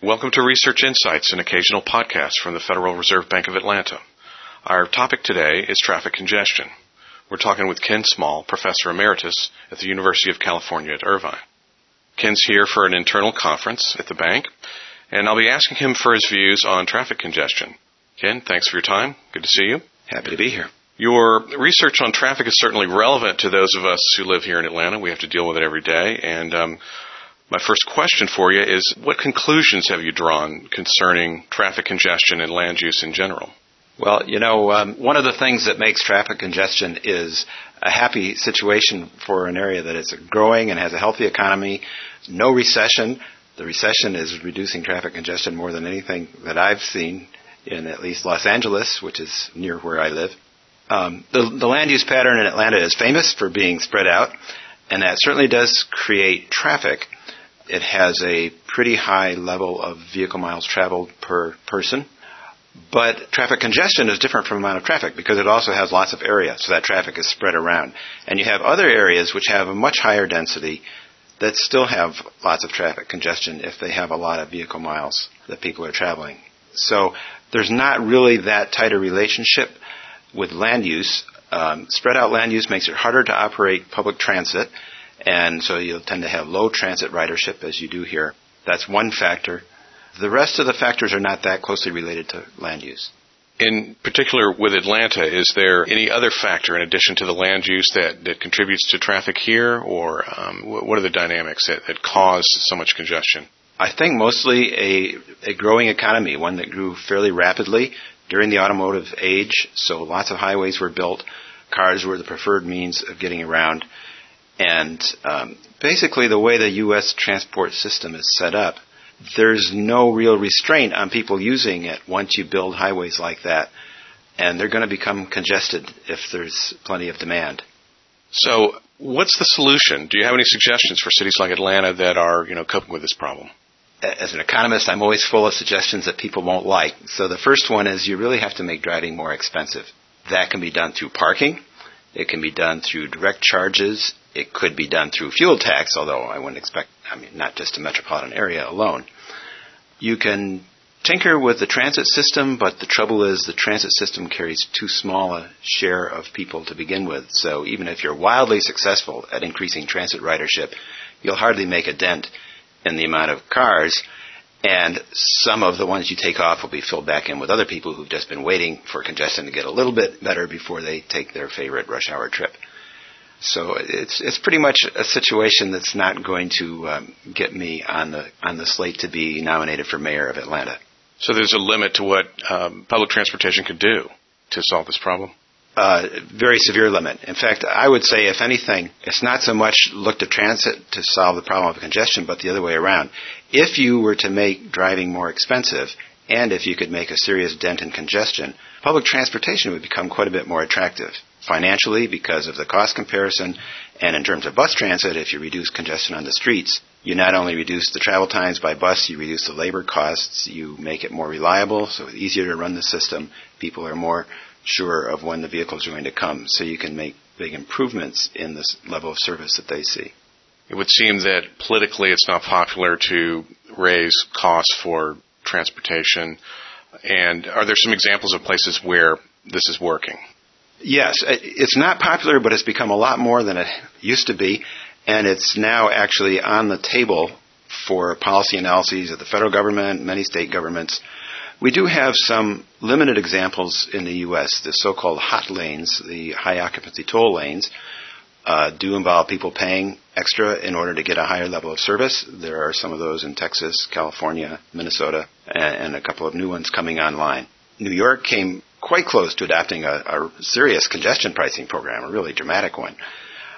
Welcome to Research Insights, an occasional podcast from the Federal Reserve Bank of Atlanta. Our topic today is traffic congestion. We're talking with Ken Small, Professor Emeritus at the University of California at Irvine. Ken's here for an internal conference at the bank, and I'll be asking him for his views on traffic congestion. Ken, thanks for your time. Good to see you. Happy to be here. Your research on traffic is certainly relevant to those of us who live here in Atlanta. We have to deal with it every day, and um, my first question for you is what conclusions have you drawn concerning traffic congestion and land use in general? Well, you know, um, one of the things that makes traffic congestion is a happy situation for an area that is growing and has a healthy economy, no recession. The recession is reducing traffic congestion more than anything that I've seen in at least Los Angeles, which is near where I live. Um, the, the land use pattern in Atlanta is famous for being spread out, and that certainly does create traffic. It has a pretty high level of vehicle miles traveled per person. But traffic congestion is different from amount of traffic because it also has lots of area, so that traffic is spread around. And you have other areas which have a much higher density that still have lots of traffic congestion if they have a lot of vehicle miles that people are traveling. So there's not really that tight a relationship with land use. Um, spread out land use makes it harder to operate public transit and so you'll tend to have low transit ridership as you do here. That's one factor. The rest of the factors are not that closely related to land use. In particular, with Atlanta, is there any other factor in addition to the land use that, that contributes to traffic here, or um, what are the dynamics that, that cause so much congestion? I think mostly a, a growing economy, one that grew fairly rapidly during the automotive age. So lots of highways were built. Cars were the preferred means of getting around. And um, basically, the way the U.S. transport system is set up, there's no real restraint on people using it once you build highways like that. And they're going to become congested if there's plenty of demand. So, what's the solution? Do you have any suggestions for cities like Atlanta that are, you know, coping with this problem? As an economist, I'm always full of suggestions that people won't like. So the first one is you really have to make driving more expensive. That can be done through parking. It can be done through direct charges it could be done through fuel tax, although I wouldn't expect, I mean, not just a metropolitan area alone. You can tinker with the transit system, but the trouble is the transit system carries too small a share of people to begin with. So even if you're wildly successful at increasing transit ridership, you'll hardly make a dent in the amount of cars. And some of the ones you take off will be filled back in with other people who've just been waiting for congestion to get a little bit better before they take their favorite rush hour trip. So it's it's pretty much a situation that's not going to um, get me on the on the slate to be nominated for mayor of Atlanta. So there's a limit to what um, public transportation could do to solve this problem. Uh, very severe limit. In fact, I would say, if anything, it's not so much look to transit to solve the problem of congestion, but the other way around. If you were to make driving more expensive, and if you could make a serious dent in congestion, public transportation would become quite a bit more attractive financially because of the cost comparison, and in terms of bus transit, if you reduce congestion on the streets, you not only reduce the travel times by bus, you reduce the labor costs, you make it more reliable, so it's easier to run the system. People are more sure of when the vehicles are going to come, so you can make big improvements in the level of service that they see. It would seem that politically it's not popular to raise costs for transportation. And are there some examples of places where this is working? Yes, uh, it's not popular, but it's become a lot more than it used to be, and it's now actually on the table for policy analyses of the federal government, many state governments. We do have some limited examples in the U.S. The so-called hot lanes, the high occupancy toll lanes, uh, do involve people paying extra in order to get a higher level of service. There are some of those in Texas, California, Minnesota, and, and a couple of new ones coming online. New York came quite close to adopting a, a serious congestion pricing program, a really dramatic one.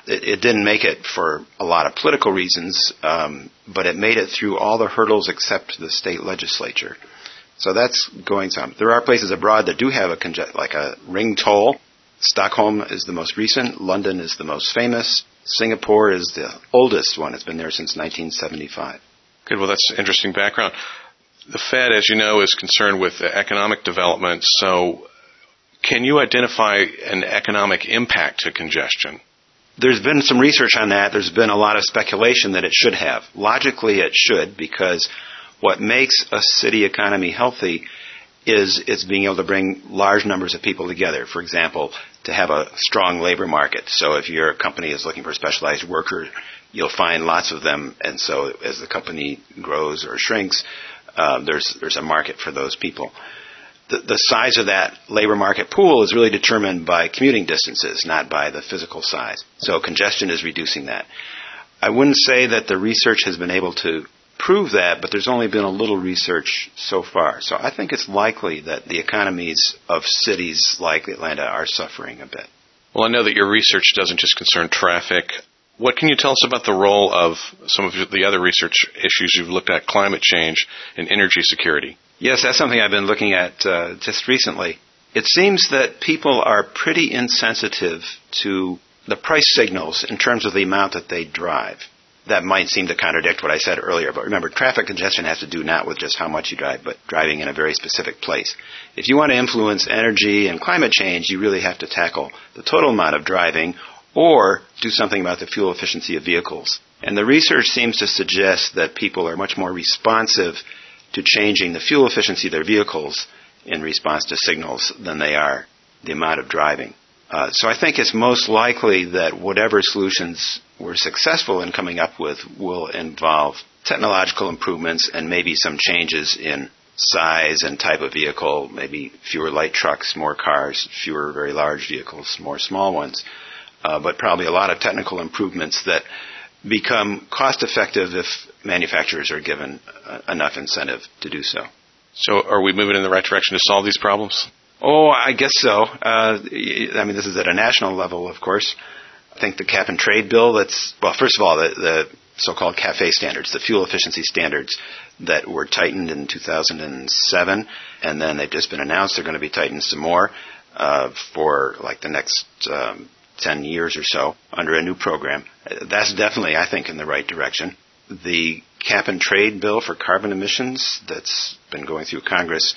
It, it, didn't make it for a lot of political reasons, um, but it made it through all the hurdles except the state legislature. So that's going some. There are places abroad that do have a conge- like a ring toll. Stockholm is the most recent. London is the most famous. Singapore is the oldest one. It's been there since 1975. Good. Well, that's interesting background. The Fed, as you know, is concerned with economic development. So can you identify an economic impact to congestion? There's been some research on that. There's been a lot of speculation that it should have. Logically, it should because what makes a city economy healthy is it's being able to bring large numbers of people together. For example, to have a strong labor market. So if your company is looking for specialized worker, you'll find lots of them. And so as the company grows or shrinks, uh, there's there's a market for those people. The, the size of that labor market pool is really determined by commuting distances, not by the physical size. So congestion is reducing that. I wouldn't say that the research has been able to prove that, but there's only been a little research so far. So I think it's likely that the economies of cities like Atlanta are suffering a bit. Well, I know that your research doesn't just concern traffic. What can you tell us about the role of some of the other research issues you've looked at, climate change and energy security? Yes, that's something I've been looking at uh, just recently. It seems that people are pretty insensitive to the price signals in terms of the amount that they drive that might seem to contradict what I said earlier, but remember, traffic congestion has to do not with just how much you drive, but driving in a very specific place. If you want to influence energy and climate change, you really have to tackle the total amount of driving or do something about the fuel efficiency of vehicles. And the research seems to suggest that people are much more responsive to changing the fuel efficiency of their vehicles in response to signals than they are the amount of driving. Uh, so I think it's most likely that whatever solutions we're successful in coming up with will involve technological improvements and maybe some changes in size and type of vehicle, maybe fewer light trucks, more cars, fewer very large vehicles, more small ones, uh, but probably a lot of technical improvements that become cost effective if manufacturers are given uh, enough incentive to do so. So, are we moving in the right direction to solve these problems? Oh, I guess so. Uh, I mean, this is at a national level, of course. I think the cap and trade bill that's, well, first of all, the, the so-called CAFE standards, the fuel efficiency standards that were tightened in 2007, and then they've just been announced they're going to be tightened some more uh, for like the next um, 10 years or so under a new program. That's definitely, I think, in the right direction. The cap and trade bill for carbon emissions that's been going through Congress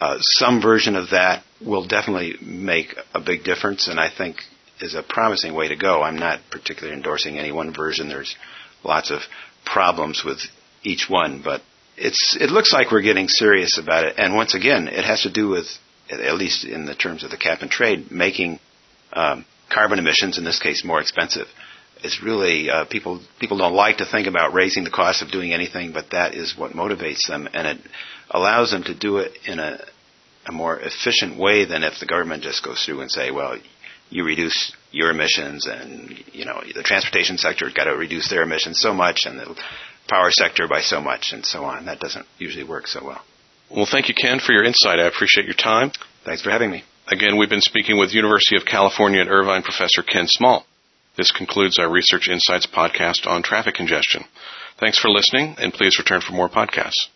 uh, some version of that will definitely make a big difference, and I think is a promising way to go. I'm not particularly endorsing any one version. There's lots of problems with each one, but it's it looks like we're getting serious about it. And once again, it has to do with, at least in the terms of the cap and trade, making um, carbon emissions, in this case, more expensive. It's really uh, people people don't like to think about raising the cost of doing anything, but that is what motivates them, and it allows them to do it in a, a more efficient way than if the government just goes through and say, well, you reduce your emissions and, you know, the transportation sector has got to reduce their emissions so much and the power sector by so much and so on. That doesn't usually work so well. Well, thank you, Ken, for your insight. I appreciate your time. Thanks for having me. Again, we've been speaking with University of California at Irvine professor Ken Small. This concludes our Research Insights podcast on traffic congestion. Thanks for listening, and please return for more podcasts.